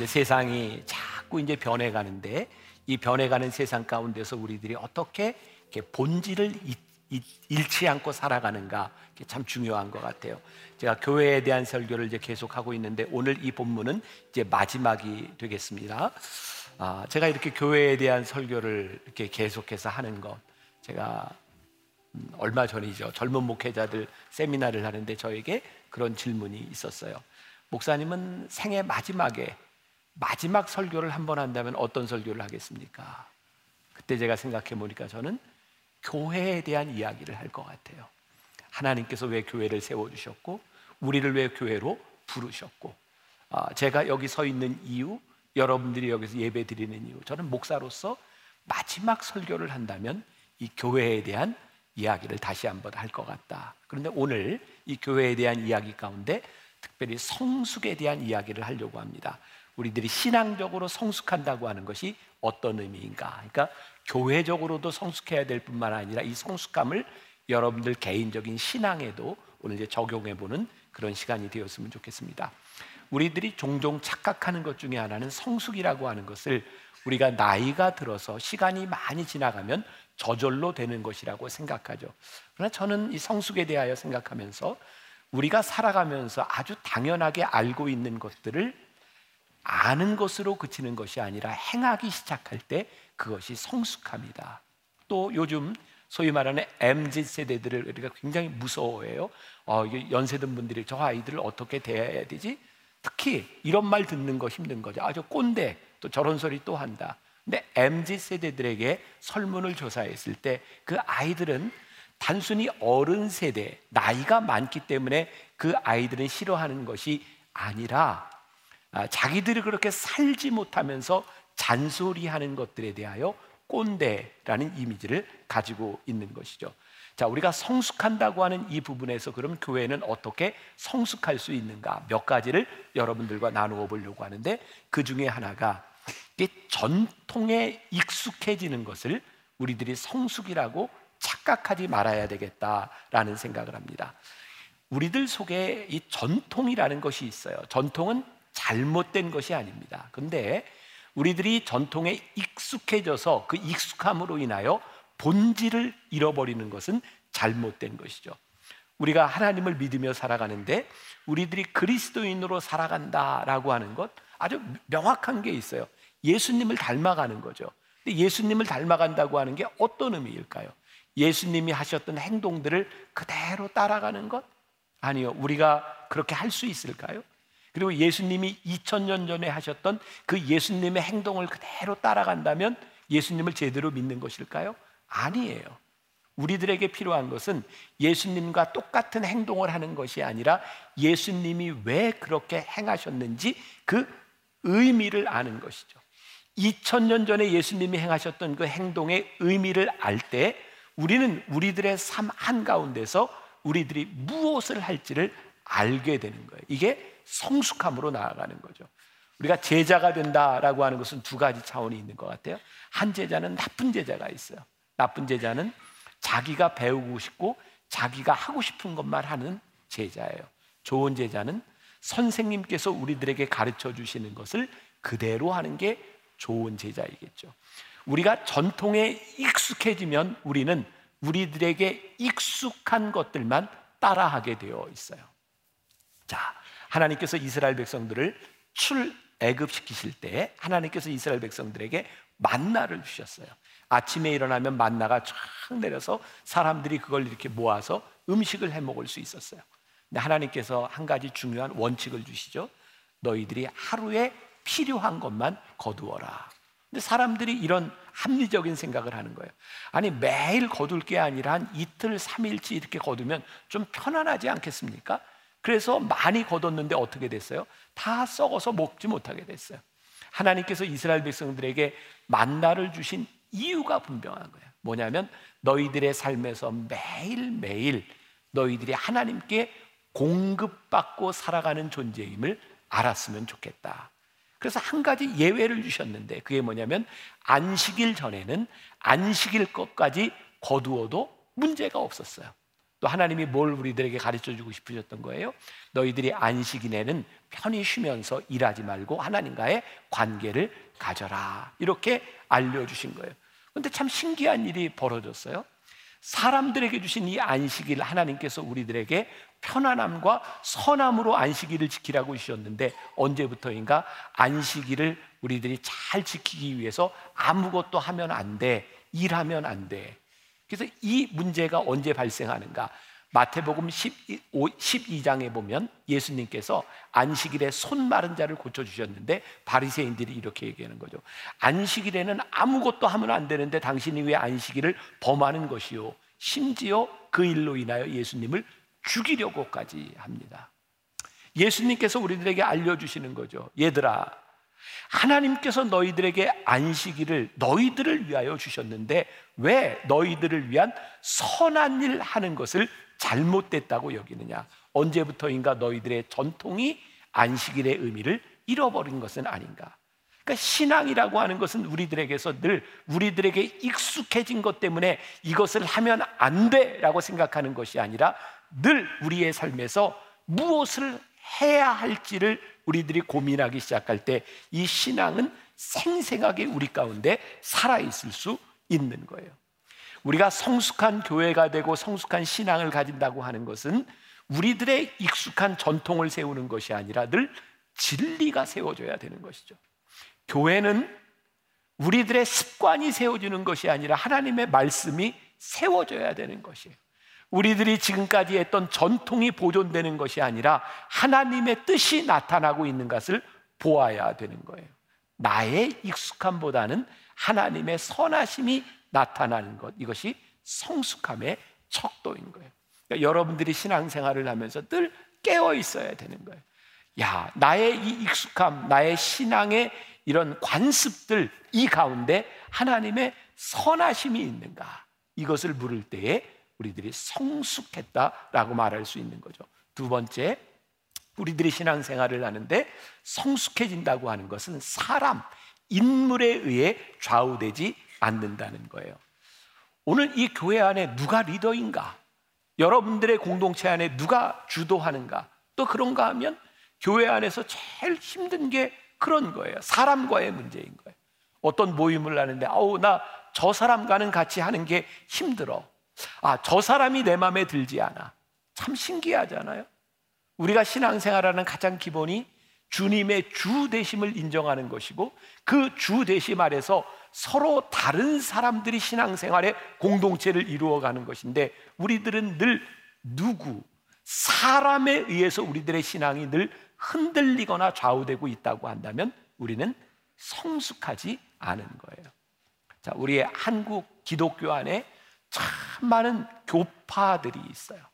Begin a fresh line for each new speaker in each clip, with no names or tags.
이제 세상이 자꾸 이제 변해가는데 이 변해가는 세상 가운데서 우리들이 어떻게 본질을 잃지 않고 살아가는가 참 중요한 것 같아요. 제가 교회에 대한 설교를 이제 계속 하고 있는데 오늘 이 본문은 이제 마지막이 되겠습니다. 아, 제가 이렇게 교회에 대한 설교를 이렇게 계속해서 하는 것, 제가 음, 얼마 전이죠. 젊은 목회자들 세미나를 하는데 저에게 그런 질문이 있었어요. 목사님은 생애 마지막에 마지막 설교를 한 번 한다면 어떤 설교를 하겠습니까? 그때 제가 생각해 보니까 저는 교회에 대한 이야기를 할 것 같아요. 하나님께서 왜 교회를 세워주셨고, 우리를 왜 교회로 부르셨고, 아, 제가 여기 서 있는 이유, 여러분들이 여기서 예배 드리는 이유, 저는 목사로서 마지막 설교를 한다면 이 교회에 대한 이야기를 다시 한번 할 것 같다. 그런데 오늘 이 교회에 대한 이야기 가운데 특별히 성숙에 대한 이야기를 하려고 합니다. 우리들이 신앙적으로 성숙한다고 하는 것이 어떤 의미인가? 그러니까 교회적으로도 성숙해야 될 뿐만 아니라 이 성숙함을 여러분들 개인적인 신앙에도 오늘 이제 적용해 보는 그런 시간이 되었으면 좋겠습니다. 우리들이 종종 착각하는 것 중에 하나는 성숙이라고 하는 것을 우리가 나이가 들어서 시간이 많이 지나가면 저절로 되는 것이라고 생각하죠. 그러나 저는 이 성숙에 대하여 생각하면서 우리가 살아가면서 아주 당연하게 알고 있는 것들을 아는 것으로 그치는 것이 아니라 행하기 시작할 때 그것이 성숙합니다. 또 요즘 소위 말하는 MZ 세대들을 우리가 굉장히 무서워해요. 어, 연세 든 분들이 저 아이들을 어떻게 대해야 되지? 특히 이런 말 듣는 거 힘든 거죠. 아주 꼰대 또 저런 소리 또 한다. 근데 MZ 세대들에게 설문을 조사했을 때 그 아이들은 단순히 어른 세대 나이가 많기 때문에 그 아이들은 싫어하는 것이 아니라 아, 자기들이 그렇게 살지 못하면서 잔소리하는 것들에 대하여 꼰대라는 이미지를 가지고 있는 것이죠. 자, 우리가 성숙한다고 하는 이 부분에서 그럼 교회는 어떻게 성숙할 수 있는가 몇 가지를 여러분들과 나누어 보려고 하는데 그 중에 하나가 전통에 익숙해지는 것을 우리들이 성숙이라고 착각하지 말아야 되겠다라는 생각을 합니다. 우리들 속에 이 전통이라는 것이 있어요. 전통은 잘못된 것이 아닙니다. 근데 우리들이 전통에 익숙해져서 그 익숙함으로 인하여 본질을 잃어버리는 것은 잘못된 것이죠. 우리가 하나님을 믿으며 살아가는데 우리들이 그리스도인으로 살아간다라고 하는 것 아주 명확한 게 있어요. 예수님을 닮아가는 거죠. 근데 예수님을 닮아간다고 하는 게 어떤 의미일까요? 예수님이 하셨던 행동들을 그대로 따라가는 것? 아니요. 우리가 그렇게 할 수 있을까요? 그리고 예수님이 2000년 전에 하셨던 그 예수님의 행동을 그대로 따라간다면 예수님을 제대로 믿는 것일까요? 아니에요. 우리들에게 필요한 것은 예수님과 똑같은 행동을 하는 것이 아니라 예수님이 왜 그렇게 행하셨는지 그 의미를 아는 것이죠. 2000년 전에 예수님이 행하셨던 그 행동의 의미를 알 때 우리는 우리들의 삶 한가운데서 우리들이 무엇을 할지를 알게 되는 거예요. 이게 성숙함으로 나아가는 거죠. 우리가 제자가 된다라고 하는 것은 두 가지 차원이 있는 것 같아요. 한 제자는 나쁜 제자가 있어요. 나쁜 제자는 자기가 배우고 싶고 자기가 하고 싶은 것만 하는 제자예요. 좋은 제자는 선생님께서 우리들에게 가르쳐 주시는 것을 그대로 하는 게 좋은 제자이겠죠. 우리가 전통에 익숙해지면 우리는 우리들에게 익숙한 것들만 따라하게 되어 있어요. 자, 하나님께서 이스라엘 백성들을 출애굽 시키실 때 하나님께서 이스라엘 백성들에게 만나를 주셨어요. 아침에 일어나면 만나가 쫙 내려서 사람들이 그걸 이렇게 모아서 음식을 해 먹을 수 있었어요. 근데 하나님께서 한 가지 중요한 원칙을 주시죠. 너희들이 하루에 필요한 것만 거두어라. 근데 사람들이 이런 합리적인 생각을 하는 거예요. 아니 매일 거둘 게 아니라 한 이틀, 삼일치 이렇게 거두면 좀 편안하지 않겠습니까? 그래서 많이 거뒀는데 어떻게 됐어요? 다 썩어서 먹지 못하게 됐어요. 하나님께서 이스라엘 백성들에게 만나를 주신 이유가 분명한 거예요. 뭐냐면 너희들의 삶에서 매일매일 너희들이 하나님께 공급받고 살아가는 존재임을 알았으면 좋겠다. 그래서 한 가지 예외를 주셨는데 그게 뭐냐면 안식일 전에는 안식일 것까지 거두어도 문제가 없었어요. 또 하나님이 뭘 우리들에게 가르쳐 주고 싶으셨던 거예요? 너희들이 안식일에는 편히 쉬면서 일하지 말고 하나님과의 관계를 가져라. 이렇게 알려주신 거예요. 근데 참 신기한 일이 벌어졌어요. 사람들에게 주신 이 안식일 하나님께서 우리들에게 편안함과 선함으로 안식일을 지키라고 주셨는데 언제부터인가 안식일을 우리들이 잘 지키기 위해서 아무것도 하면 안 돼. 일하면 안 돼. 그래서 이 문제가 언제 발생하는가? 마태복음 12, 장에 보면 예수님께서 안식일에 손 마른 자를 고쳐 주셨는데 바리새인들이 이렇게 얘기하는 거죠. 안식일에는 아무것도 하면 안 되는데 당신이 왜 안식일을 범하는 것이요? 심지어 그 일로 인하여 예수님을 죽이려고까지 합니다. 예수님께서 우리들에게 알려주시는 거죠. 얘들아, 하나님께서 너희들에게 안식일을 너희들을 위하여 주셨는데 왜 너희들을 위한 선한 일 하는 것을 잘못됐다고 여기느냐? 언제부터인가 너희들의 전통이 안식일의 의미를 잃어버린 것은 아닌가? 그러니까 신앙이라고 하는 것은 우리들에게서 늘 우리들에게 익숙해진 것 때문에 이것을 하면 안 돼라고 생각하는 것이 아니라 늘 우리의 삶에서 무엇을 해야 할지를 우리들이 고민하기 시작할 때 이 신앙은 생생하게 우리 가운데 살아있을 수 있는 거예요. 우리가 성숙한 교회가 되고 성숙한 신앙을 가진다고 하는 것은 우리들의 익숙한 전통을 세우는 것이 아니라 늘 진리가 세워져야 되는 것이죠. 교회는 우리들의 습관이 세워지는 것이 아니라 하나님의 말씀이 세워져야 되는 것이에요. 우리들이 지금까지 했던 전통이 보존되는 것이 아니라 하나님의 뜻이 나타나고 있는 것을 보아야 되는 거예요. 나의 익숙함보다는 하나님의 선하심이 나타나는 것 이것이 성숙함의 척도인 거예요. 그러니까 여러분들이 신앙생활을 하면서 늘 깨어 있어야 되는 거예요. 야, 나의 이 익숙함, 나의 신앙의 이런 관습들 이 가운데 하나님의 선하심이 있는가? 이것을 물을 때에 우리들이 성숙했다라고 말할 수 있는 거죠. 두 번째, 우리들이 신앙생활을 하는데 성숙해진다고 하는 것은 사람, 인물에 의해 좌우되지 않는다는 거예요. 오늘 이 교회 안에 누가 리더인가? 여러분들의 공동체 안에 누가 주도하는가? 또 그런가 하면 교회 안에서 제일 힘든 게 그런 거예요. 사람과의 문제인 거예요. 어떤 모임을 하는데, 아우, 나 저 사람과는 같이 하는 게 힘들어. 아, 저 사람이 내 마음에 들지 않아. 참 신기하잖아요. 우리가 신앙생활하는 가장 기본이 주님의 주 되심을 인정하는 것이고 그 주 되심 아래서 서로 다른 사람들이 신앙생활의 공동체를 이루어가는 것인데 우리들은 늘 누구 사람에 의해서 우리들의 신앙이 늘 흔들리거나 좌우되고 있다고 한다면 우리는 성숙하지 않은 거예요. 자, 우리의 한국 기독교 안에 참 많은 교파들이 있어요.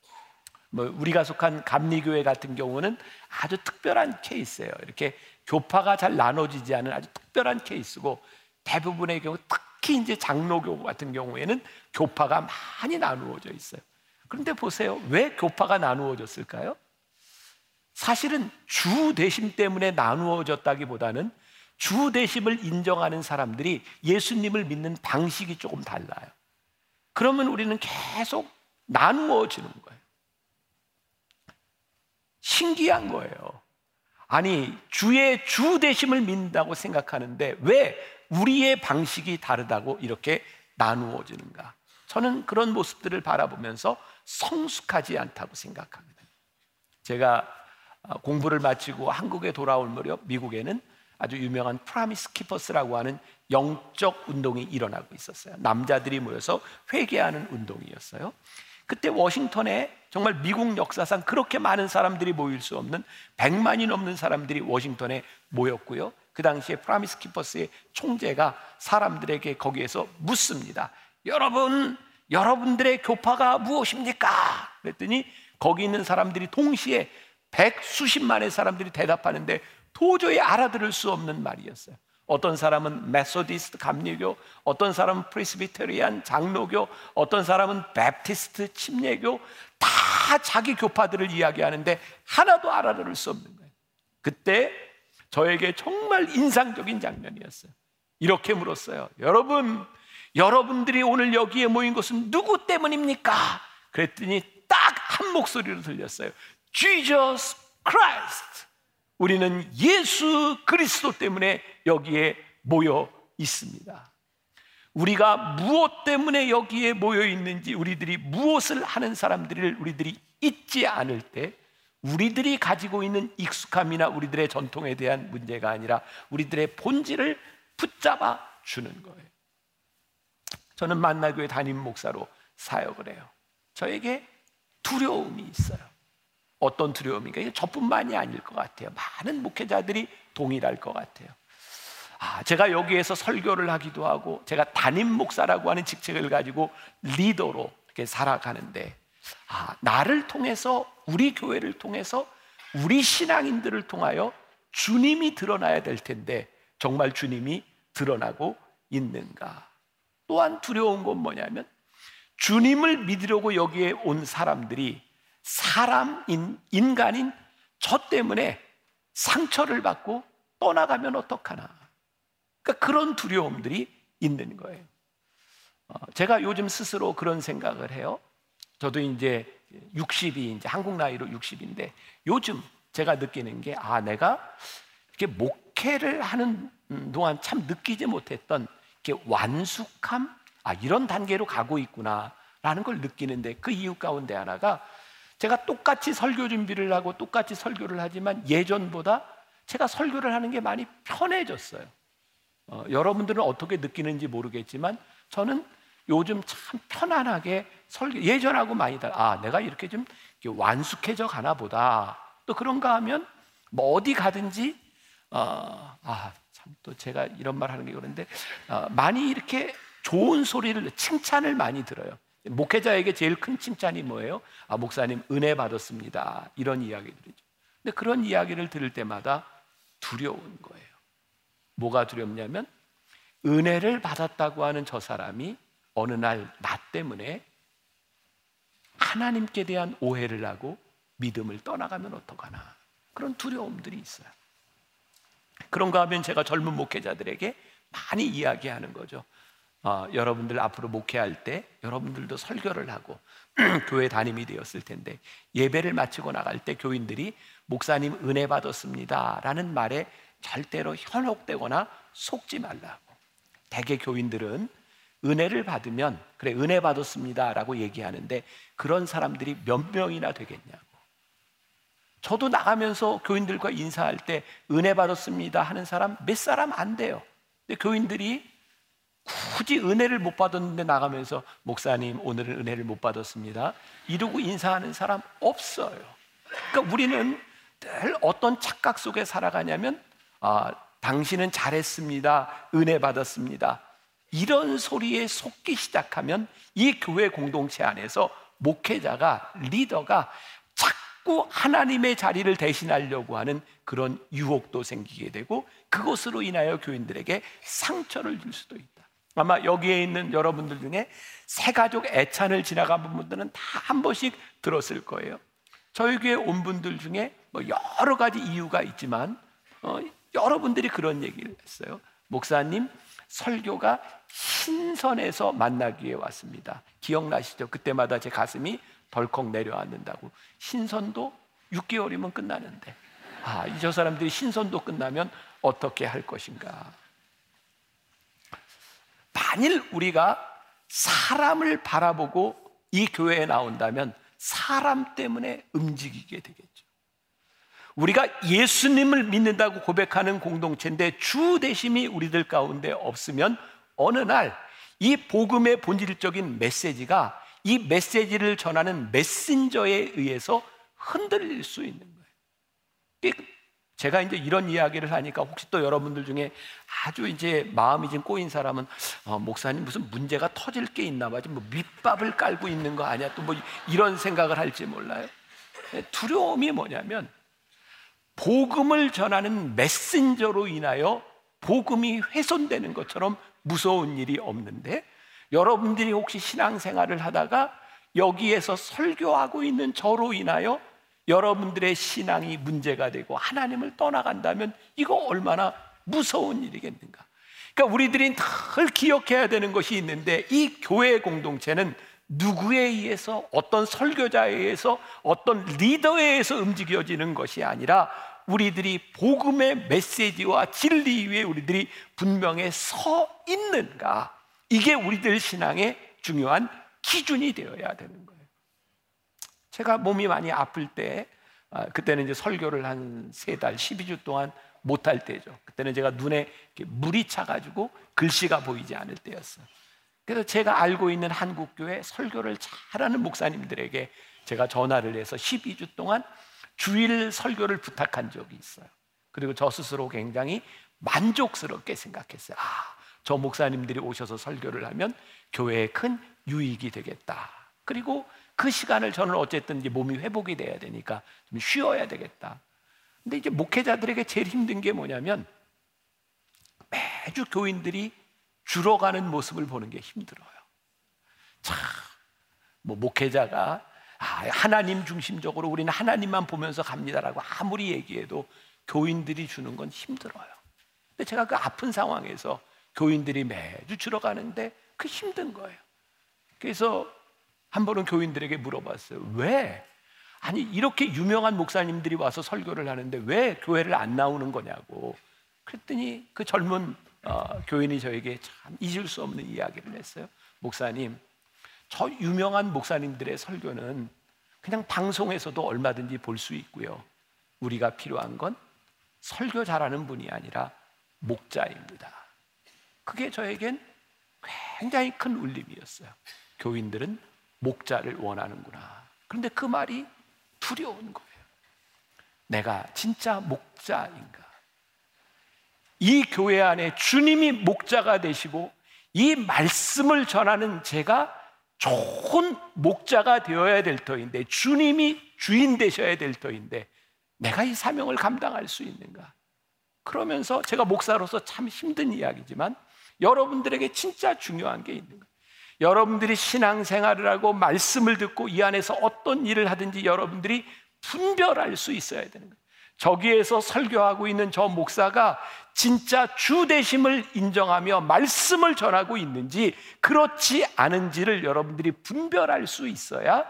뭐 우리가 속한 감리교회 같은 경우는 아주 특별한 케이스예요. 이렇게 교파가 잘 나눠지지 않은 아주 특별한 케이스고 대부분의 경우 특히 이제 장로교 같은 경우에는 교파가 많이 나누어져 있어요. 그런데 보세요. 왜 교파가 나누어졌을까요? 사실은 주 대심 때문에 나누어졌다기보다는 주 대심을 인정하는 사람들이 예수님을 믿는 방식이 조금 달라요. 그러면 우리는 계속 나누어지는 거예요. 신기한 거예요. 아니, 주의 주 대심을 믿는다고 생각하는데 왜 우리의 방식이 다르다고 이렇게 나누어지는가? 저는 그런 모습들을 바라보면서 성숙하지 않다고 생각합니다. 제가 어, 공부를 마치고 한국에 돌아올 무렵 미국에는 아주 유명한 Promise Keepers라고 하는 영적 운동이 일어나고 있었어요. 남자들이 모여서 회개하는 운동이었어요. 그때 워싱턴에 정말 미국 역사상 그렇게 많은 사람들이 모일 수 없는 100만이 넘는 사람들이 워싱턴에 모였고요. 그 당시에 Promise Keepers의 총재가 사람들에게 거기에서 묻습니다. 여러분, 여러분들의 교파가 무엇입니까? 그랬더니 거기 있는 사람들이 동시에 백 수십만의 사람들이 대답하는데 도저히 알아들을 수 없는 말이었어요. 어떤 사람은 Methodist 감리교, 어떤 사람은 Presbyterian 장로교, 어떤 사람은 Baptist 침례교 다 자기 교파들을 이야기하는데 하나도 알아들을 수 없는 거예요. 그때 저에게 정말 인상적인 장면이었어요. 이렇게 물었어요. 여러분, 여러분들이 오늘 여기에 모인 것은 누구 때문입니까? 그랬더니 딱 한 목소리로 들렸어요. Jesus Christ. 우리는 예수 그리스도 때문에 여기에 모여 있습니다. 우리가 무엇 때문에 여기에 모여 있는지 우리들이 무엇을 하는 사람들을 우리들이 잊지 않을 때 우리들이 가지고 있는 익숙함이나 우리들의 전통에 대한 문제가 아니라 우리들의 본질을 붙잡아 주는 거예요. 저는 만나교회 담임 목사로 사역을 해요. 저에게 두려움이 있어요. 어떤 두려움인가? 저뿐만이 아닐 것 같아요. 많은 목회자들이 동일할 것 같아요. 아, 제가 여기에서 설교를 하기도 하고, 제가 담임 목사라고 하는 직책을 가지고 리더로 이렇게 살아가는데, 아, 나를 통해서, 우리 교회를 통해서, 우리 신앙인들을 통하여 주님이 드러나야 될 텐데, 정말 주님이 드러나고 있는가? 또한 두려운 건 뭐냐면, 주님을 믿으려고 여기에 온 사람들이 사람인, 인간인 저 때문에 상처를 받고 떠나가면 어떡하나. 그러니까 그런 두려움들이 있는 거예요. 어, 제가 요즘 스스로 그런 생각을 해요. 저도 이제 60이 이제 한국 나이로 60인데 요즘 제가 느끼는 게 아, 내가 이렇게 목회를 하는 동안 참 느끼지 못했던 이렇게 완숙함? 아, 이런 단계로 가고 있구나라는 걸 느끼는데 그 이유 가운데 하나가 제가 똑같이 설교 준비를 하고 똑같이 설교를 하지만 예전보다 제가 설교를 하는 게 많이 편해졌어요. 어, 여러분들은 어떻게 느끼는지 모르겠지만 저는 요즘 참 편안하게 설교 예전하고 많이 달라. 아, 내가 이렇게 좀 완숙해져 가나 보다. 또 그런가 하면 뭐 어디 가든지 어, 아, 참 또 제가 이런 말 하는 게 그런데 어, 많이 이렇게 좋은 소리를 칭찬을 많이 들어요. 목회자에게 제일 큰 칭찬이 뭐예요? 아, 목사님 은혜 받았습니다. 이런 이야기들이죠. 근데 그런 이야기를 들을 때마다 두려운 거예요. 뭐가 두렵냐면 은혜를 받았다고 하는 저 사람이 어느 날 나 때문에 하나님께 대한 오해를 하고 믿음을 떠나가면 어떡하나. 그런 두려움들이 있어요. 그런가 하면 제가 젊은 목회자들에게 많이 이야기하는 거죠. 어, 여러분들 앞으로 목회할 때 여러분들도 설교를 하고 교회 담임이 되었을 텐데 예배를 마치고 나갈 때 교인들이 목사님 은혜 받았습니다라는 말에 절대로 현혹되거나 속지 말라고. 대개 교인들은 은혜를 받으면 그래 은혜 받았습니다라고 얘기하는데 그런 사람들이 몇 명이나 되겠냐고. 저도 나가면서 교인들과 인사할 때 은혜 받았습니다 하는 사람 몇 사람 안 돼요. 근데 교인들이 굳이 은혜를 못 받았는데 나가면서 목사님 오늘은 은혜를 못 받았습니다. 이러고 인사하는 사람 없어요. 그러니까 우리는 늘 어떤 착각 속에 살아가냐면 아, 당신은 잘했습니다. 은혜 받았습니다. 이런 소리에 속기 시작하면 이 교회 공동체 안에서 목회자가 리더가 자꾸 하나님의 자리를 대신하려고 하는 그런 유혹도 생기게 되고 그것으로 인하여 교인들에게 상처를 줄 수도 있다. 아마 여기에 있는 여러분들 중에 새 가족 애찬을 지나간 분들은 다 한 번씩 들었을 거예요. 저희 교회 온 분들 중에 뭐 여러 가지 이유가 있지만 어, 여러분들이 그런 얘기를 했어요. 목사님 설교가 신선해서 만나기에 왔습니다. 기억나시죠? 그때마다 제 가슴이 덜컥 내려앉는다고. 신선도 6개월이면 끝나는데. 아, 이 저 사람들이 신선도 끝나면 어떻게 할 것인가? 만일 우리가 사람을 바라보고 이 교회에 나온다면 사람 때문에 움직이게 되겠죠. 우리가 예수님을 믿는다고 고백하는 공동체인데 주 대심이 우리들 가운데 없으면 어느 날 이 복음의 본질적인 메시지가 이 메시지를 전하는 메신저에 의해서 흔들릴 수 있는 거예요. 제가 이제 이런 이야기를 하니까 혹시 또 여러분들 중에 아주 이제 마음이 좀 꼬인 사람은 어, 목사님 무슨 문제가 터질 게 있나 봐. 뭐 밑밥을 깔고 있는 거 아니야? 또 뭐 이런 생각을 할지 몰라요. 네, 두려움이 뭐냐면 복음을 전하는 메신저로 인하여 복음이 훼손되는 것처럼 무서운 일이 없는데 여러분들이 혹시 신앙생활을 하다가 여기에서 설교하고 있는 저로 인하여 여러분들의 신앙이 문제가 되고 하나님을 떠나간다면 이거 얼마나 무서운 일이겠는가. 그러니까 우리들이 늘 기억해야 되는 것이 있는데 이 교회 공동체는 누구에 의해서 어떤 설교자에 의해서 어떤 리더에 의해서 움직여지는 것이 아니라 우리들이 복음의 메시지와 진리 위에 우리들이 분명히 서 있는가 이게 우리들 신앙의 중요한 기준이 되어야 되는 거예요. 제가 몸이 많이 아플 때 아, 그때는 이제 설교를 한 세 달, 12주 동안 못할 때죠. 그때는 제가 눈에 물이 차가지고 글씨가 보이지 않을 때였어요. 그래서 제가 알고 있는 한국교회 설교를 잘하는 목사님들에게 제가 전화를 해서 12주 동안 주일 설교를 부탁한 적이 있어요. 그리고 저 스스로 굉장히 만족스럽게 생각했어요. 아, 저 목사님들이 오셔서 설교를 하면 교회에 큰 유익이 되겠다. 그리고 그 시간을 저는 어쨌든 이제 몸이 회복이 돼야 되니까 좀 쉬어야 되겠다. 근데 이제 목회자들에게 제일 힘든 게 뭐냐면 매주 교인들이 줄어가는 모습을 보는 게 힘들어요. 참, 뭐 목회자가 아, 하나님 중심적으로 우리는 하나님만 보면서 갑니다라고 아무리 얘기해도 교인들이 주는 건 힘들어요. 근데 제가 그 아픈 상황에서 교인들이 매주 줄어가는데 그 힘든 거예요. 그래서 한 번은 교인들에게 물어봤어요. 왜? 아니 이렇게 유명한 목사님들이 와서 설교를 하는데 왜 교회를 안 나오는 거냐고. 그랬더니 그 젊은 어, 교인이 저에게 참 잊을 수 없는 이야기를 했어요. 목사님, 저 유명한 목사님들의 설교는 그냥 방송에서도 얼마든지 볼 수 있고요. 우리가 필요한 건 설교 잘하는 분이 아니라 목자입니다. 그게 저에겐 굉장히 큰 울림이었어요. 교인들은 목자를 원하는구나. 그런데 그 말이 두려운 거예요. 내가 진짜 목자인가? 이 교회 안에 주님이 목자가 되시고 이 말씀을 전하는 제가 좋은 목자가 되어야 될 터인데 주님이 주인 되셔야 될 터인데 내가 이 사명을 감당할 수 있는가? 그러면서 제가 목사로서 참 힘든 이야기지만 여러분들에게 진짜 중요한 게 있는 거예요. 여러분들이 신앙생활을 하고 말씀을 듣고 이 안에서 어떤 일을 하든지 여러분들이 분별할 수 있어야 되는 거예요. 저기에서 설교하고 있는 저 목사가 진짜 주대심을 인정하며 말씀을 전하고 있는지 그렇지 않은지를 여러분들이 분별할 수 있어야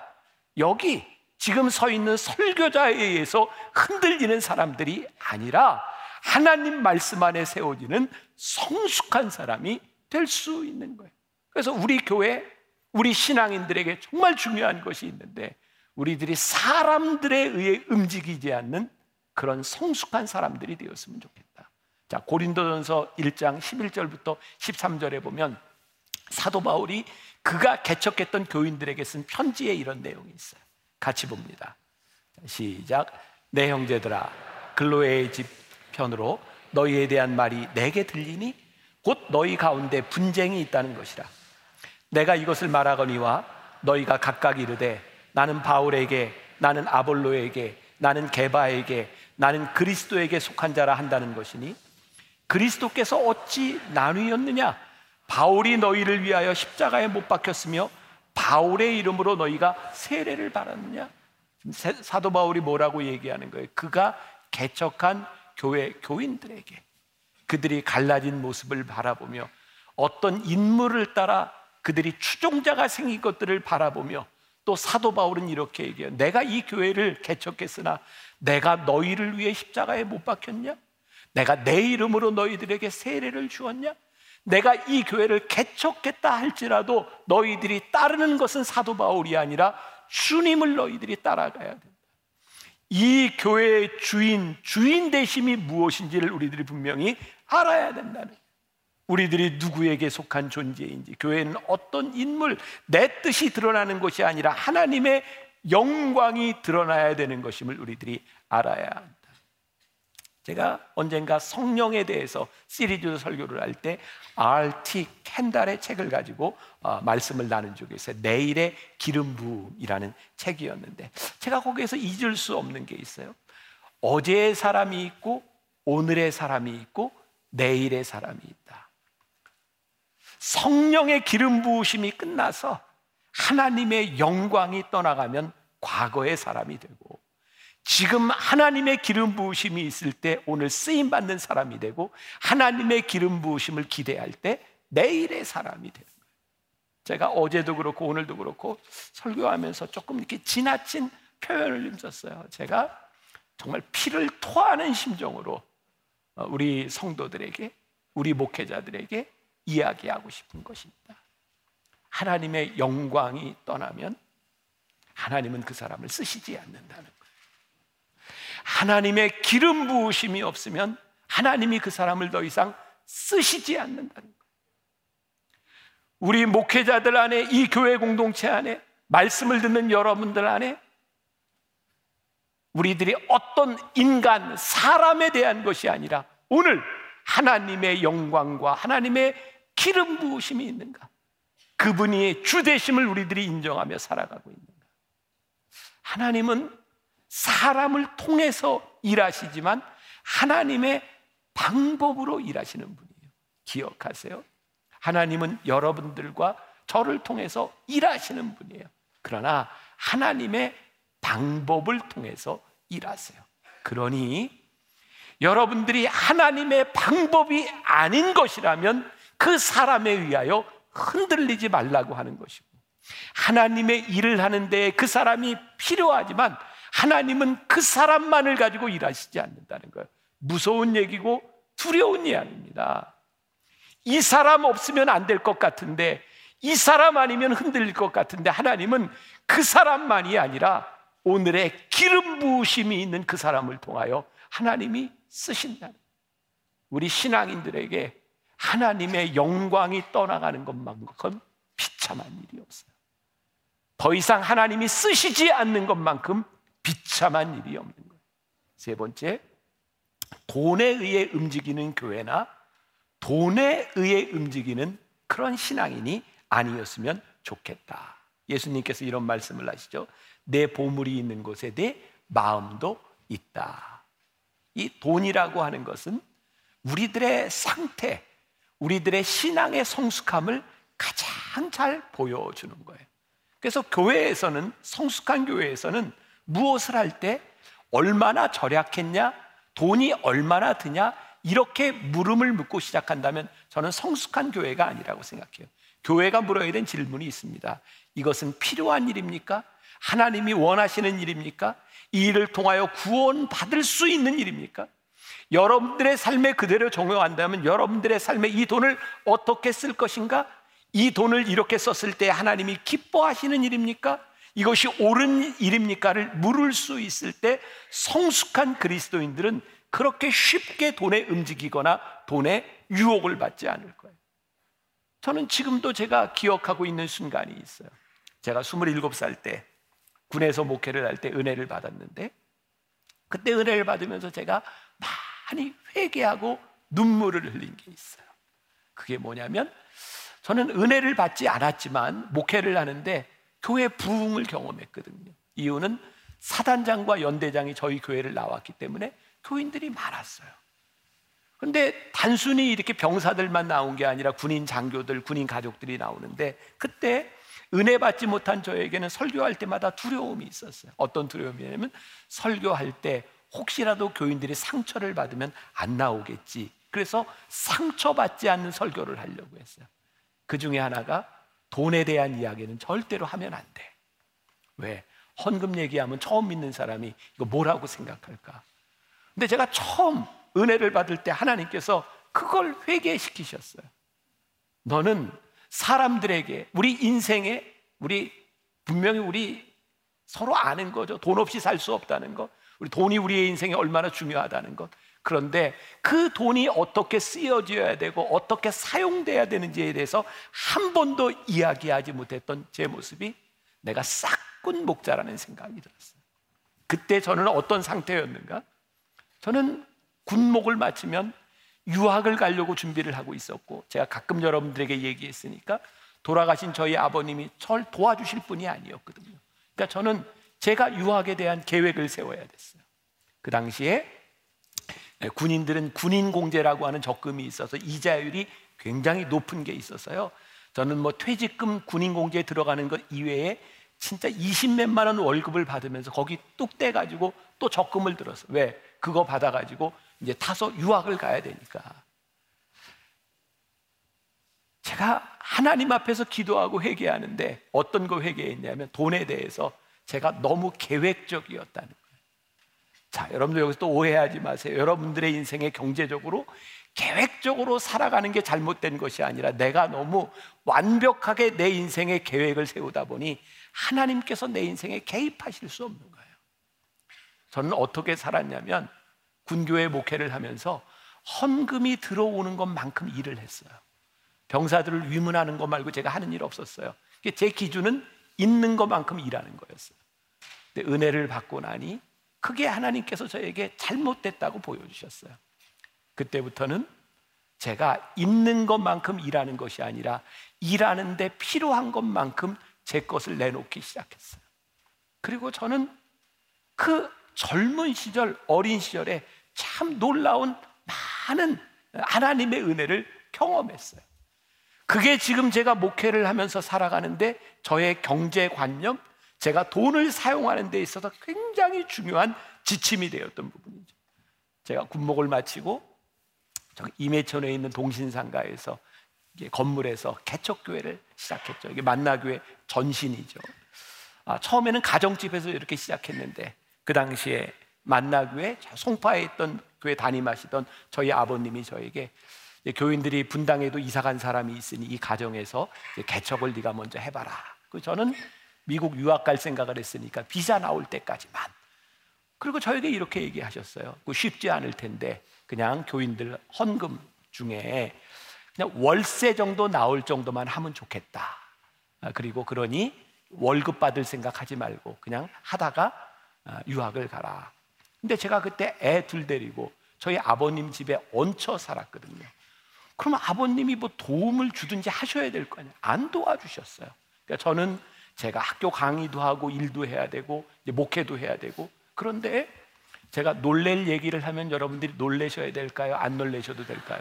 여기 지금 서 있는 설교자에 의해서 흔들리는 사람들이 아니라 하나님 말씀 안에 세워지는 성숙한 사람이 될 수 있는 거예요. 그래서 우리 교회, 우리 신앙인들에게 정말 중요한 것이 있는데 우리들이 사람들에 의해 움직이지 않는 그런 성숙한 사람들이 되었으면 좋겠다. 자, 고린도전서 1장 11절부터 13절에 보면 사도 바울이 그가 개척했던 교인들에게 쓴 편지에 이런 내용이 있어요. 같이 봅니다. 시작. 내 형제들아, 글로의 집 편으로 너희에 대한 말이 내게 들리니 곧 너희 가운데 분쟁이 있다는 것이라. 내가 이것을 말하거니와 너희가 각각 이르되 나는 바울에게, 나는 아볼로에게, 나는 게바에게, 나는 그리스도에게 속한 자라 한다는 것이니 그리스도께서 어찌 나뉘었느냐? 바울이 너희를 위하여 십자가에 못 박혔으며 바울의 이름으로 너희가 세례를 받았느냐? 사도 바울이 뭐라고 얘기하는 거예요? 그가 개척한 교회 교인들에게 그들이 갈라진 모습을 바라보며 어떤 인물을 따라 그들이 추종자가 생긴 것들을 바라보며 또 사도 바울은 이렇게 얘기해요. 내가 이 교회를 개척했으나 내가 너희를 위해 십자가에 못 박혔냐? 내가 내 이름으로 너희들에게 세례를 주었냐? 내가 이 교회를 개척했다 할지라도 너희들이 따르는 것은 사도 바울이 아니라 주님을 너희들이 따라가야 된다. 이 교회의 주인, 주인 대심이 무엇인지를 우리들이 분명히 알아야 된다는 우리들이 누구에게 속한 존재인지, 교회는 어떤 인물, 내 뜻이 드러나는 것이 아니라 하나님의 영광이 드러나야 되는 것임을 우리들이 알아야 한다. 제가 언젠가 성령에 대해서 시리즈 설교를 할 때 R.T. 캔달의 책을 가지고 어, 말씀을 나눈 적이 있어요. 내일의 기름 부음이라는 책이었는데 제가 거기에서 잊을 수 없는 게 있어요. 어제의 사람이 있고 오늘의 사람이 있고 내일의 사람이 있다. 성령의 기름 부으심이 끝나서 하나님의 영광이 떠나가면 과거의 사람이 되고 지금 하나님의 기름 부으심이 있을 때 오늘 쓰임 받는 사람이 되고 하나님의 기름 부으심을 기대할 때 내일의 사람이 되는 거예요. 제가 어제도 그렇고 오늘도 그렇고 설교하면서 조금 이렇게 지나친 표현을 좀 썼어요. 제가 정말 피를 토하는 심정으로 어, 우리 성도들에게, 우리 목회자들에게 이야기하고 싶은 것입니다. 하나님의 영광이 떠나면 하나님은 그 사람을 쓰시지 않는다는 거예요. 하나님의 기름 부으심이 없으면 하나님이 그 사람을 더 이상 쓰시지 않는다는 거예요. 우리 목회자들 안에 이 교회 공동체 안에 말씀을 듣는 여러분들 안에 우리들이 어떤 인간, 사람에 대한 것이 아니라 오늘 하나님의 영광과 하나님의 기름 부으심이 있는가? 그분이 주되심을 우리들이 인정하며 살아가고 있는가? 하나님은 사람을 통해서 일하시지만 하나님의 방법으로 일하시는 분이에요. 기억하세요. 하나님은 여러분들과 저를 통해서 일하시는 분이에요. 그러나 하나님의 방법을 통해서 일하세요. 그러니 여러분들이 하나님의 방법이 아닌 것이라면 그 사람에 의하여 흔들리지 말라고 하는 것이고 하나님의 일을 하는데 그 사람이 필요하지만 하나님은 그 사람만을 가지고 일하시지 않는다는 거예요. 무서운 얘기고 두려운 이야기입니다. 이 사람 없으면 안 될 것 같은데 이 사람 아니면 흔들릴 것 같은데 하나님은 그 사람만이 아니라 오늘의 기름 부으심이 있는 그 사람을 통하여 하나님이 쓰신다. 우리 신앙인들에게 하나님의 영광이 떠나가는 것만큼 비참한 일이 없어요. 더 이상 하나님이 쓰시지 않는 것만큼 비참한 일이 없는 거예요. 세 번째, 돈에 의해 움직이는 교회나 돈에 의해 움직이는 그런 신앙인이 아니었으면 좋겠다. 예수님께서 이런 말씀을 하시죠. 내 보물이 있는 곳에 내 마음도 있다. 이 돈이라고 하는 것은 우리들의 상태, 우리들의 신앙의 성숙함을 가장 잘 보여주는 거예요. 그래서 교회에서는, 성숙한 교회에서는 무엇을 할 때 얼마나 절약했냐, 돈이 얼마나 드냐, 이렇게 물음을 묻고 시작한다면 저는 성숙한 교회가 아니라고 생각해요. 교회가 물어야 되는 질문이 있습니다. 이것은 필요한 일입니까? 하나님이 원하시는 일입니까? 이 일을 통하여 구원받을 수 있는 일입니까? 여러분들의 삶에 그대로 적용한다면 여러분들의 삶에 이 돈을 어떻게 쓸 것인가? 이 돈을 이렇게 썼을 때 하나님이 기뻐하시는 일입니까? 이것이 옳은 일입니까를 물을 수 있을 때 성숙한 그리스도인들은 그렇게 쉽게 돈에 움직이거나 돈에 유혹을 받지 않을 거예요. 저는 지금도 제가 기억하고 있는 순간이 있어요. 제가 27살 때 군에서 목회를 할 때 은혜를 받았는데 그때 은혜를 받으면서 제가 많이 회개하고 눈물을 흘린 게 있어요. 그게 뭐냐면 저는 은혜를 받지 않았지만 목회를 하는데 교회 부흥을 경험했거든요. 이유는 사단장과 연대장이 저희 교회를 나왔기 때문에 교인들이 많았어요. 근데 단순히 이렇게 병사들만 나온 게 아니라 군인 장교들, 군인 가족들이 나오는데 그때 은혜 받지 못한 저에게는 설교할 때마다 두려움이 있었어요. 어떤 두려움이냐면 설교할 때 혹시라도 교인들이 상처를 받으면 안 나오겠지. 그래서 상처받지 않는 설교를 하려고 했어요. 그 중에 하나가 돈에 대한 이야기는 절대로 하면 안 돼. 왜? 헌금 얘기하면 처음 믿는 사람이 이거 뭐라고 생각할까? 근데 제가 처음 은혜를 받을 때 하나님께서 그걸 회개시키셨어요. 너는 사람들에게 우리 인생에 우리 분명히 우리 서로 아는 거죠. 돈 없이 살 수 없다는 것. 우리 돈이 우리의 인생에 얼마나 중요하다는 것. 그런데 그 돈이 어떻게 쓰여져야 되고 어떻게 사용돼야 되는지에 대해서 한 번도 이야기하지 못했던 제 모습이 내가 싹군 목자라는 생각이 들었어요. 그때 저는 어떤 상태였는가? 저는 군목을 마치면 유학을 가려고 준비를 하고 있었고 제가 가끔 여러분들에게 얘기했으니까 돌아가신 저희 아버님이 절 도와주실 분이 아니었거든요. 그러니까 저는 제가 유학에 대한 계획을 세워야 됐어요. 그 당시에 군인들은 군인 공제라고 하는 적금이 있어서 이자율이 굉장히 높은 게 있어서요. 저는 뭐 퇴직금 군인 공제에 들어가는 것 이외에 진짜 20몇만 원 월급을 받으면서 거기 뚝 떼가지고 또 적금을 들었어. 왜? 그거 받아가지고 이제 타서 유학을 가야 되니까. 제가 하나님 앞에서 기도하고 회개하는데 어떤 거 회개했냐면 돈에 대해서 제가 너무 계획적이었다는 거예요. 자, 여러분들 여기서 또 오해하지 마세요. 여러분들의 인생에 경제적으로 계획적으로 살아가는 게 잘못된 것이 아니라 내가 너무 완벽하게 내 인생의 계획을 세우다 보니 하나님께서 내 인생에 개입하실 수 없는 거예요. 저는 어떻게 살았냐면 군교회 목회를 하면서 헌금이 들어오는 것만큼 일을 했어요. 병사들을 위문하는 것 말고 제가 하는 일 없었어요. 제 기준은 있는 것만큼 일하는 거였어요. 근데 은혜를 받고 나니 크게 하나님께서 저에게 잘못됐다고 보여주셨어요. 그때부터는 제가 있는 것만큼 일하는 것이 아니라 일하는데 필요한 것만큼 제 것을 내놓기 시작했어요. 그리고 저는 그 젊은 시절, 어린 시절에 참 놀라운 많은 하나님의 은혜를 경험했어요. 그게 지금 제가 목회를 하면서 살아가는데 저의 경제관념, 제가 돈을 사용하는 데 있어서 굉장히 중요한 지침이 되었던 부분이죠. 제가 군목을 마치고 임해천에 있는 동신상가에서 건물에서 개척교회를 시작했죠. 이게 만나교회 전신이죠. 아, 처음에는 가정집에서 이렇게 시작했는데 그 당시에 만나교회 송파에 있던 교회 담임하시던 저희 아버님이 저에게 교인들이 분당에도 이사 간 사람이 있으니 이 가정에서 개척을 네가 먼저 해봐라. 그 저는 미국 유학 갈 생각을 했으니까 비자 나올 때까지만. 그리고 저에게 이렇게 얘기하셨어요. 그 쉽지 않을 텐데 그냥 교인들 헌금 중에 그냥 월세 정도 나올 정도만 하면 좋겠다. 아, 그리고 그러니 월급 받을 생각하지 말고 그냥 하다가 아, 유학을 가라. 근데 제가 그때 애 둘 데리고 저희 아버님 집에 얹혀 살았거든요. 그럼 아버님이 뭐 도움을 주든지 하셔야 될 거 아니에요. 안 도와주셨어요. 그러니까 저는 제가 학교 강의도 하고 일도 해야 되고 목회도 해야 되고 그런데 제가 놀랄 얘기를 하면 여러분들이 놀래셔야 될까요? 안 놀래셔도 될까요?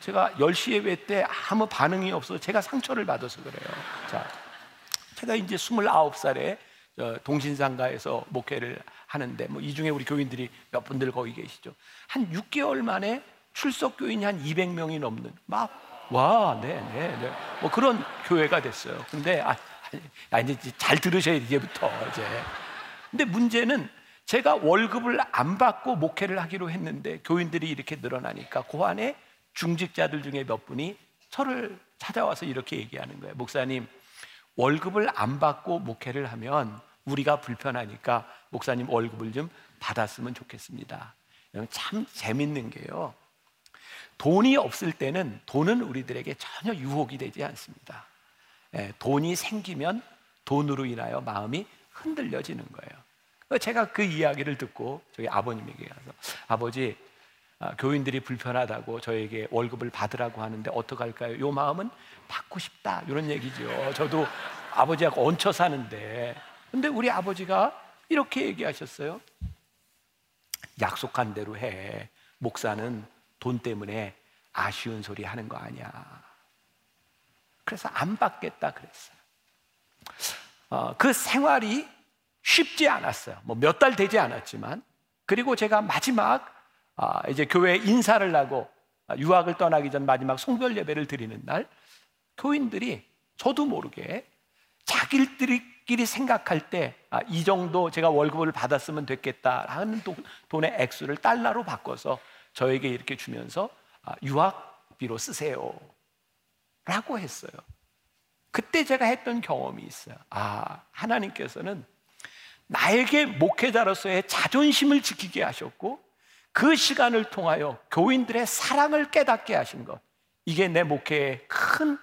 제가 10시 예배 때 아무 반응이 없어서 제가 상처를 받아서 그래요. 자, 제가 이제 29살에 동신상가에서 목회를 하는데 뭐 이 중에 우리 교인들이 몇 분들 거기 계시죠. 한 6개월 만에 출석 교인이 한 200명이 넘는 막 와, 네, 네, 네. 뭐 그런 교회가 됐어요. 근데 아, 아 이제 잘 들으셔야 이제부터 이제. 근데 문제는 제가 월급을 안 받고 목회를 하기로 했는데 교인들이 이렇게 늘어나니까 그 안에 중직자들 중에 몇 분이 저를 찾아와서 이렇게 얘기하는 거예요. 목사님, 월급을 안 받고 목회를 하면 우리가 불편하니까 목사님 월급을 좀 받았으면 좋겠습니다. 참 재밌는 게요. 돈이 없을 때는 돈은 우리들에게 전혀 유혹이 되지 않습니다. 예, 돈이 생기면 돈으로 인하여 마음이 흔들려지는 거예요. 제가 그 이야기를 듣고 저희 아버님에게 가서 아버지 아, 교인들이 불편하다고 저에게 월급을 받으라고 하는데 어떡할까요? 요 마음은 받고 싶다 이런 얘기죠. 저도 아버지하고 얹혀 사는데 근데 우리 아버지가 이렇게 얘기하셨어요. 약속한 대로 해. 목사는 돈 때문에 아쉬운 소리 하는 거 아니야. 그래서 안 받겠다 그랬어요. 어, 그 생활이 쉽지 않았어요. 뭐 몇 달 되지 않았지만 그리고 제가 마지막 아, 이제 교회 인사를 하고 유학을 떠나기 전 마지막 송별 예배를 드리는 날 교인들이 저도 모르게 자기들끼리 생각할 때이 아, 정도 제가 월급을 받았으면 됐겠다 하는 돈의 액수를 달러로 바꿔서 저에게 이렇게 주면서 아, 유학비로 쓰세요. 라고 했어요. 그때 제가 했던 경험이 있어요. 아, 하나님께서는 나에게 목회자로서의 자존심을 지키게 하셨고 그 시간을 통하여 교인들의 사랑을 깨닫게 하신 것. 이게 내 목회의 큰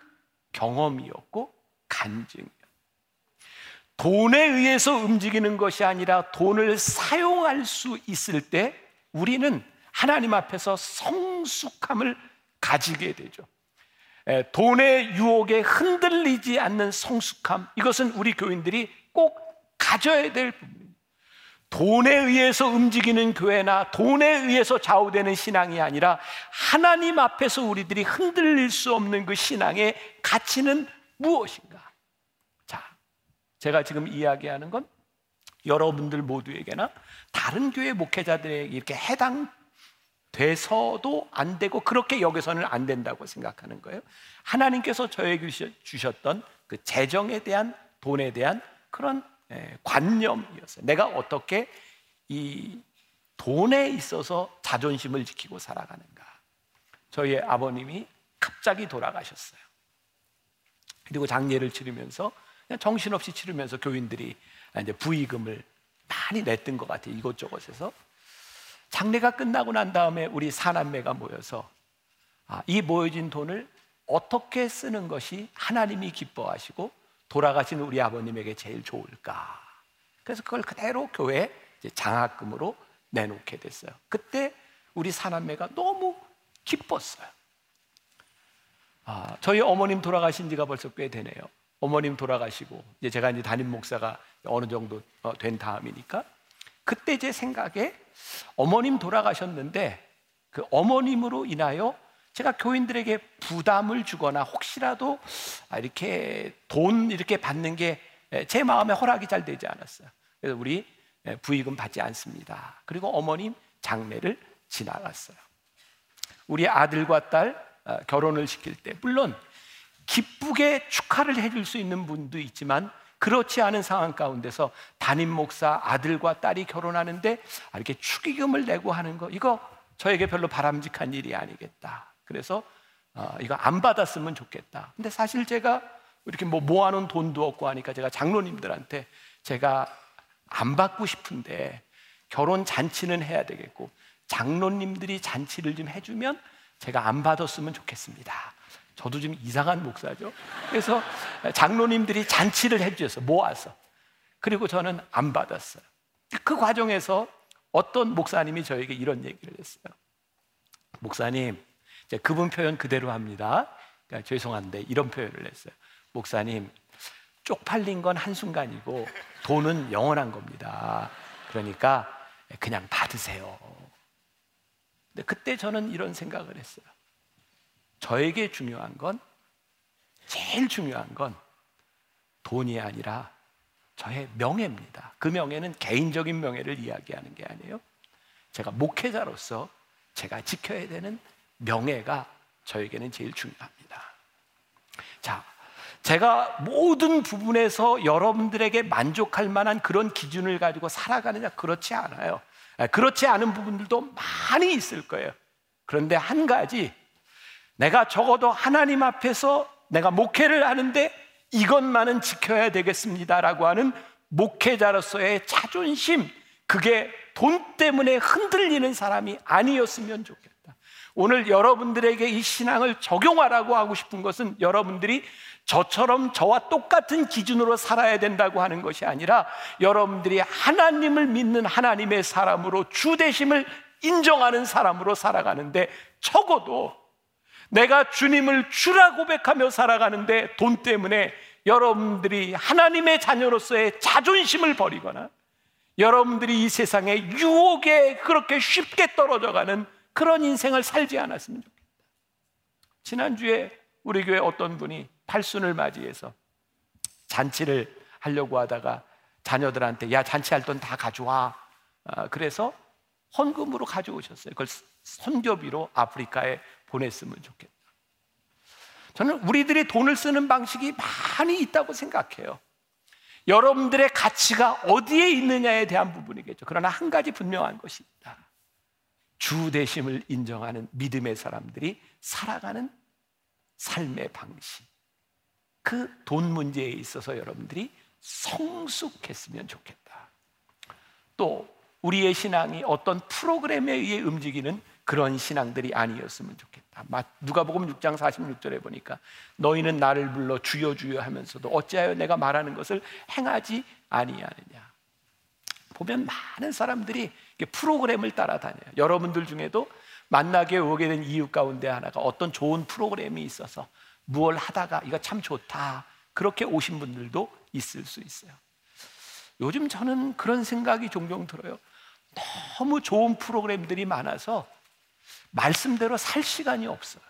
경험이었고 간증이었 돈에 의해서 움직이는 것이 아니라 돈을 사용할 수 있을 때 우리는 하나님 앞에서 성숙함을 가지게 되죠. 돈의 유혹에 흔들리지 않는 성숙함, 이것은 우리 교인들이 꼭 가져야 될 부분입니다. 돈에 의해서 움직이는 교회나 돈에 의해서 좌우되는 신앙이 아니라 하나님 앞에서 우리들이 흔들릴 수 없는 그 신앙의 가치는 무엇인가? 자, 제가 지금 이야기하는 건 여러분들 모두에게나 다른 교회 목회자들에게 이렇게 해당 돼서도 안 되고 그렇게 여기서는 안 된다고 생각하는 거예요. 하나님께서 저에게 주셨던 그 재정에 대한 돈에 대한 그런 예, 관념이었어요. 내가 어떻게 이 돈에 있어서 자존심을 지키고 살아가는가. 저희 아버님이 갑자기 돌아가셨어요. 그리고 장례를 치르면서 그냥 정신없이 치르면서 교인들이 이제 부의금을 많이 냈던 것 같아요. 이곳저곳에서. 장례가 끝나고 난 다음에 우리 사남매가 모여서 아, 이 모여진 돈을 어떻게 쓰는 것이 하나님이 기뻐하시고 돌아가신 우리 아버님에게 제일 좋을까? 그래서 그걸 그대로 교회 장학금으로 내놓게 됐어요. 그때 우리 사남매가 너무 기뻤어요. 아, 저희 어머님 돌아가신 지가 벌써 꽤 되네요. 어머님 돌아가시고 이제 제가 이제 담임 목사가 어느 정도 어, 된 다음이니까 그때 제 생각에 어머님 돌아가셨는데 그 어머님으로 인하여 제가 교인들에게 부담을 주거나 혹시라도 아, 이렇게 돈 이렇게 받는 게 제 마음에 허락이 잘 되지 않았어요. 그래서 우리 부의금 받지 않습니다. 그리고 어머님 장례를 지나갔어요. 우리 아들과 딸 어, 결혼을 시킬 때 물론 기쁘게 축하를 해줄 수 있는 분도 있지만 그렇지 않은 상황 가운데서 담임 목사 아들과 딸이 결혼하는데 이렇게 축의금을 내고 하는 거 이거 저에게 별로 바람직한 일이 아니겠다. 그래서 어, 이거 안 받았으면 좋겠다. 근데 사실 제가 이렇게 뭐 모아놓은 돈도 없고 하니까 제가 장로님들한테 제가 안 받고 싶은데 결혼 잔치는 해야 되겠고 장로님들이 잔치를 좀 해주면 제가 안 받았으면 좋겠습니다. 저도 좀 이상한 목사죠. 그래서 장로님들이 잔치를 해주셔서 모아서 그리고 저는 안 받았어요. 그 과정에서 어떤 목사님이 저에게 이런 얘기를 했어요. 목사님, 그분 표현 그대로 합니다. 그러니까 죄송한데 이런 표현을 했어요. 목사님, 쪽팔린 건 한순간이고 돈은 영원한 겁니다. 그러니까 그냥 받으세요. 근데 그때 저는 이런 생각을 했어요. 저에게 중요한 건 제일 중요한 건 돈이 아니라 저의 명예입니다. 그 명예는 개인적인 명예를 이야기하는 게 아니에요. 제가 목회자로서 제가 지켜야 되는 명예가 저에게는 제일 중요합니다. 자, 제가 모든 부분에서 여러분들에게 만족할 만한 그런 기준을 가지고 살아가느냐 그렇지 않아요. 그렇지 않은 부분들도 많이 있을 거예요. 그런데 한 가지 내가 적어도 하나님 앞에서 내가 목회를 하는데 이것만은 지켜야 되겠습니다라고 하는 목회자로서의 자존심 그게 돈 때문에 흔들리는 사람이 아니었으면 좋겠다. 오늘 여러분들에게 이 신앙을 적용하라고 하고 싶은 것은 여러분들이 저처럼 저와 똑같은 기준으로 살아야 된다고 하는 것이 아니라 여러분들이 하나님을 믿는 하나님의 사람으로 주대심을 인정하는 사람으로 살아가는데 적어도 내가 주님을 주라 고백하며 살아가는데 돈 때문에 여러분들이 하나님의 자녀로서의 자존심을 버리거나 여러분들이 이 세상의 유혹에 그렇게 쉽게 떨어져가는 그런 인생을 살지 않았으면 좋겠다. 지난주에 우리 교회 어떤 분이 팔순을 맞이해서 잔치를 하려고 하다가 자녀들한테 야 잔치할 돈 다 가져와. 아, 그래서 헌금으로 가져오셨어요. 그걸 선교비로 아프리카에 보냈으면 좋겠다. 저는 우리들이 돈을 쓰는 방식이 많이 있다고 생각해요. 여러분들의 가치가 어디에 있느냐에 대한 부분이겠죠. 그러나 한 가지 분명한 것이 있다. 주 대심을 인정하는 믿음의 사람들이 살아가는 삶의 방식. 그 돈 문제에 있어서 여러분들이 성숙했으면 좋겠다. 또 우리의 신앙이 어떤 프로그램에 의해 움직이는 그런 신앙들이 아니었으면 좋겠다. 누가복음 6장 46절에 보니까 너희는 나를 불러 주여 주여 하면서도 어찌하여 내가 말하는 것을 행하지 아니하느냐. 보면 많은 사람들이 프로그램을 따라다녀요. 여러분들 중에도 만나게 오게 된 이유 가운데 하나가 어떤 좋은 프로그램이 있어서 무얼 하다가 이거 참 좋다. 그렇게 오신 분들도 있을 수 있어요. 요즘 저는 그런 생각이 종종 들어요. 너무 좋은 프로그램들이 많아서 말씀대로 살 시간이 없어요.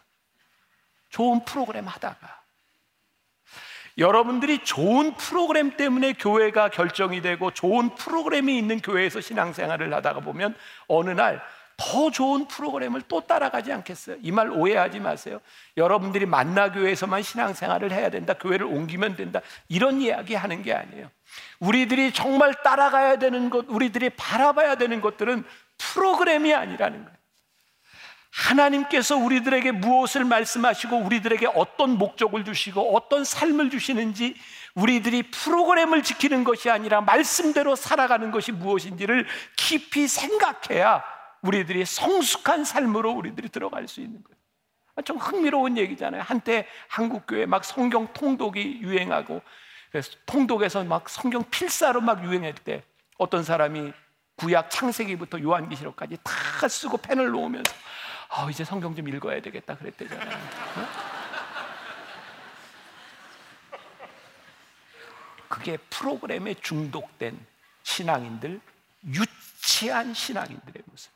좋은 프로그램 하다가. 여러분들이 좋은 프로그램 때문에 교회가 결정이 되고 좋은 프로그램이 있는 교회에서 신앙생활을 하다가 보면 어느 날 더 좋은 프로그램을 또 따라가지 않겠어요? 이 말 오해하지 마세요. 여러분들이 만나교회에서만 신앙생활을 해야 된다. 교회를 옮기면 된다. 이런 이야기 하는 게 아니에요. 우리들이 정말 따라가야 되는 것, 우리들이 바라봐야 되는 것들은 프로그램이 아니라는 거예요. 하나님께서 우리들에게 무엇을 말씀하시고 우리들에게 어떤 목적을 주시고 어떤 삶을 주시는지 우리들이 프로그램을 지키는 것이 아니라 말씀대로 살아가는 것이 무엇인지를 깊이 생각해야 우리들이 성숙한 삶으로 우리들이 들어갈 수 있는 거예요. 아, 좀 흥미로운 얘기잖아요. 한때 한국교회 막 성경 통독이 유행하고 통독에서 막 성경 필사로 막 유행할 때 어떤 사람이 구약 창세기부터 요한계시록까지 다 쓰고 펜을 놓으면서 아, 이제 성경 좀 읽어야 되겠다 그랬대잖아요. 어? 그게 프로그램에 중독된 신앙인들, 유치한 신앙인들의 모습.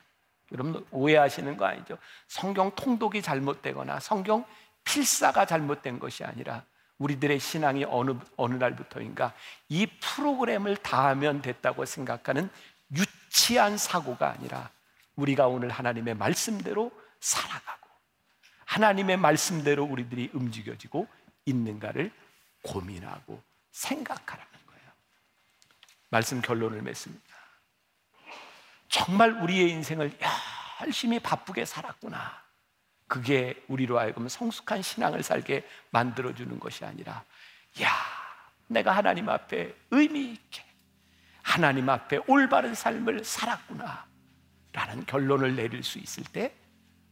여러분 오해하시는 거 아니죠? 성경 통독이 잘못되거나 성경 필사가 잘못된 것이 아니라 우리들의 신앙이 어느, 어느 날부터인가 이 프로그램을 다 하면 됐다고 생각하는 유치한 사고가 아니라 우리가 오늘 하나님의 말씀대로 살아가고 하나님의 말씀대로 우리들이 움직여지고 있는가를 고민하고 생각하라는 거예요. 말씀 결론을 맺습니다. 정말 우리의 인생을 열심히 바쁘게 살았구나. 그게 우리로 하여금 성숙한 신앙을 살게 만들어주는 것이 아니라, 야, 내가 하나님 앞에 의미 있게, 하나님 앞에 올바른 삶을 살았구나. 라는 결론을 내릴 수 있을 때,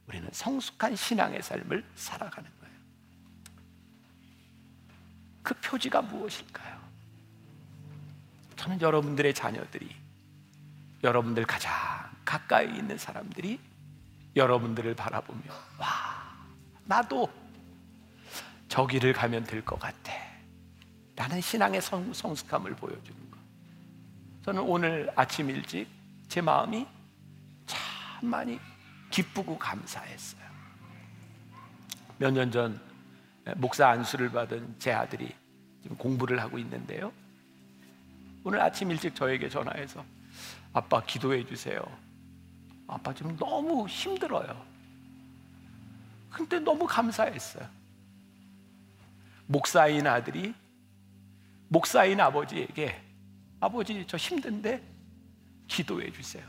우리는 성숙한 신앙의 삶을 살아가는 거예요. 그 표지가 무엇일까요? 저는 여러분들의 자녀들이 여러분들 가장 가까이 있는 사람들이 여러분들을 바라보며 와 나도 저기를 가면 될 것 같아 라는 신앙의 성, 성숙함을 보여주는 것 저는 오늘 아침 일찍 제 마음이 참 많이 기쁘고 감사했어요 몇 년 전 목사 안수를 받은 제 아들이 지금 공부를 하고 있는데요 오늘 아침 일찍 저에게 전화해서 아빠 기도해 주세요. 아빠 지금 너무 힘들어요. 근데 너무 감사했어요. 목사인 아들이 목사인 아버지에게 아버지 저 힘든데 기도해 주세요.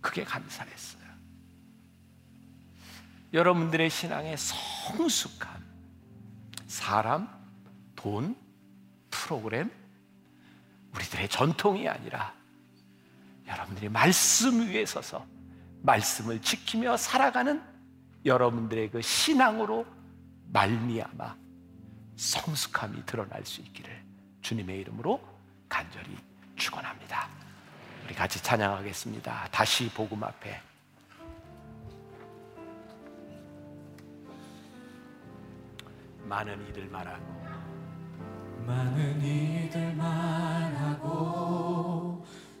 그게 감사했어요. 여러분들의 신앙의 성숙함, 사람, 돈, 프로그램, 우리들의 전통이 아니라 여러분들이 말씀 위에 서서 말씀을 지키며 살아가는 여러분들의 그 신앙으로 말미암아 성숙함이 드러날 수 있기를 주님의 이름으로 간절히. 우리 같이 찬양하겠습니다. 다시 복음 앞에 많은 이들 말하고
많은 이들 말하고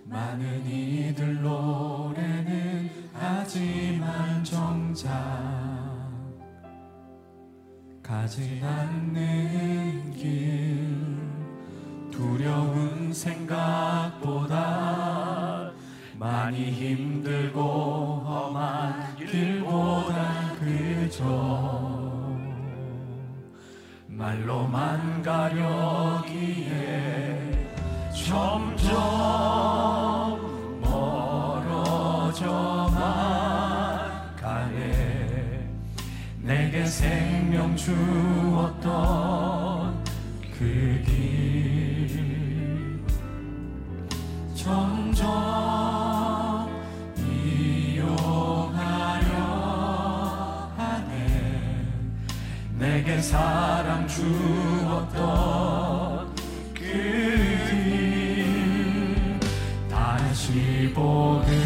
많은 이들 노래는 하지만 정작 가지 않는 길 두려운 생각보다 많이 힘들고 험한 길보다 그저 말로만 가려기에 점점 멀어져만 가네. 내게 생명 주었던 사랑 주었던 그길 다시 복음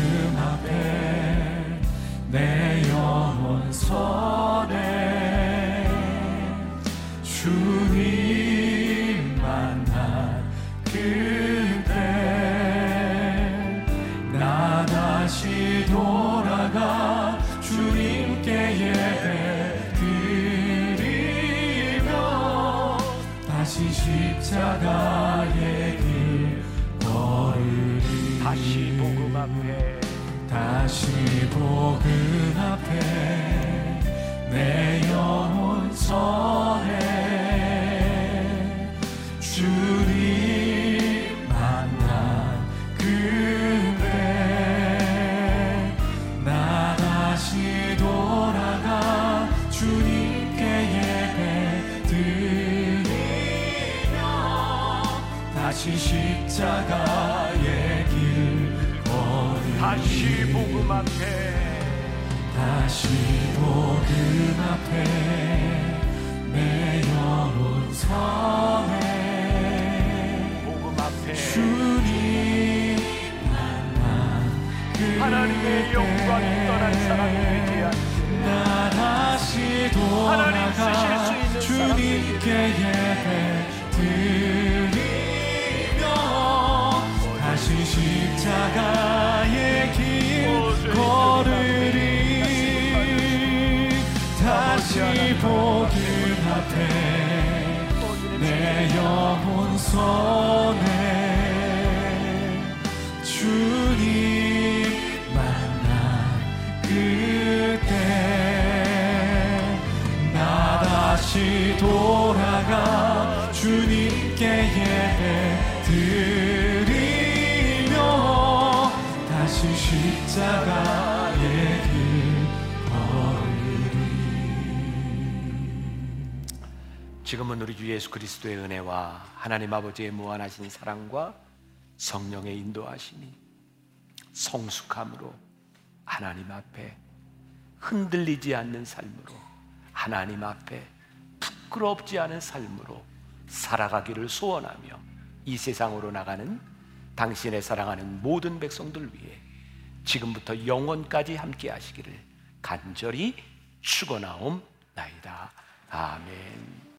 예배 드리며 다시 십자가의 길 걸으리.
다시 복음 앞에
내 영혼 손에
지금은 우리 주 예수 그리스도의 은혜와 하나님 아버지의 무한하신 사랑과 성령의 인도하심이 성숙함으로 하나님 앞에 흔들리지 않는 삶으로 하나님 앞에 부끄럽지 않은 삶으로 살아가기를 소원하며 이 세상으로 나가는 당신의 사랑하는 모든 백성들 위해 지금부터 영원까지 함께 하시기를 간절히 축원하옵나이다. 아멘.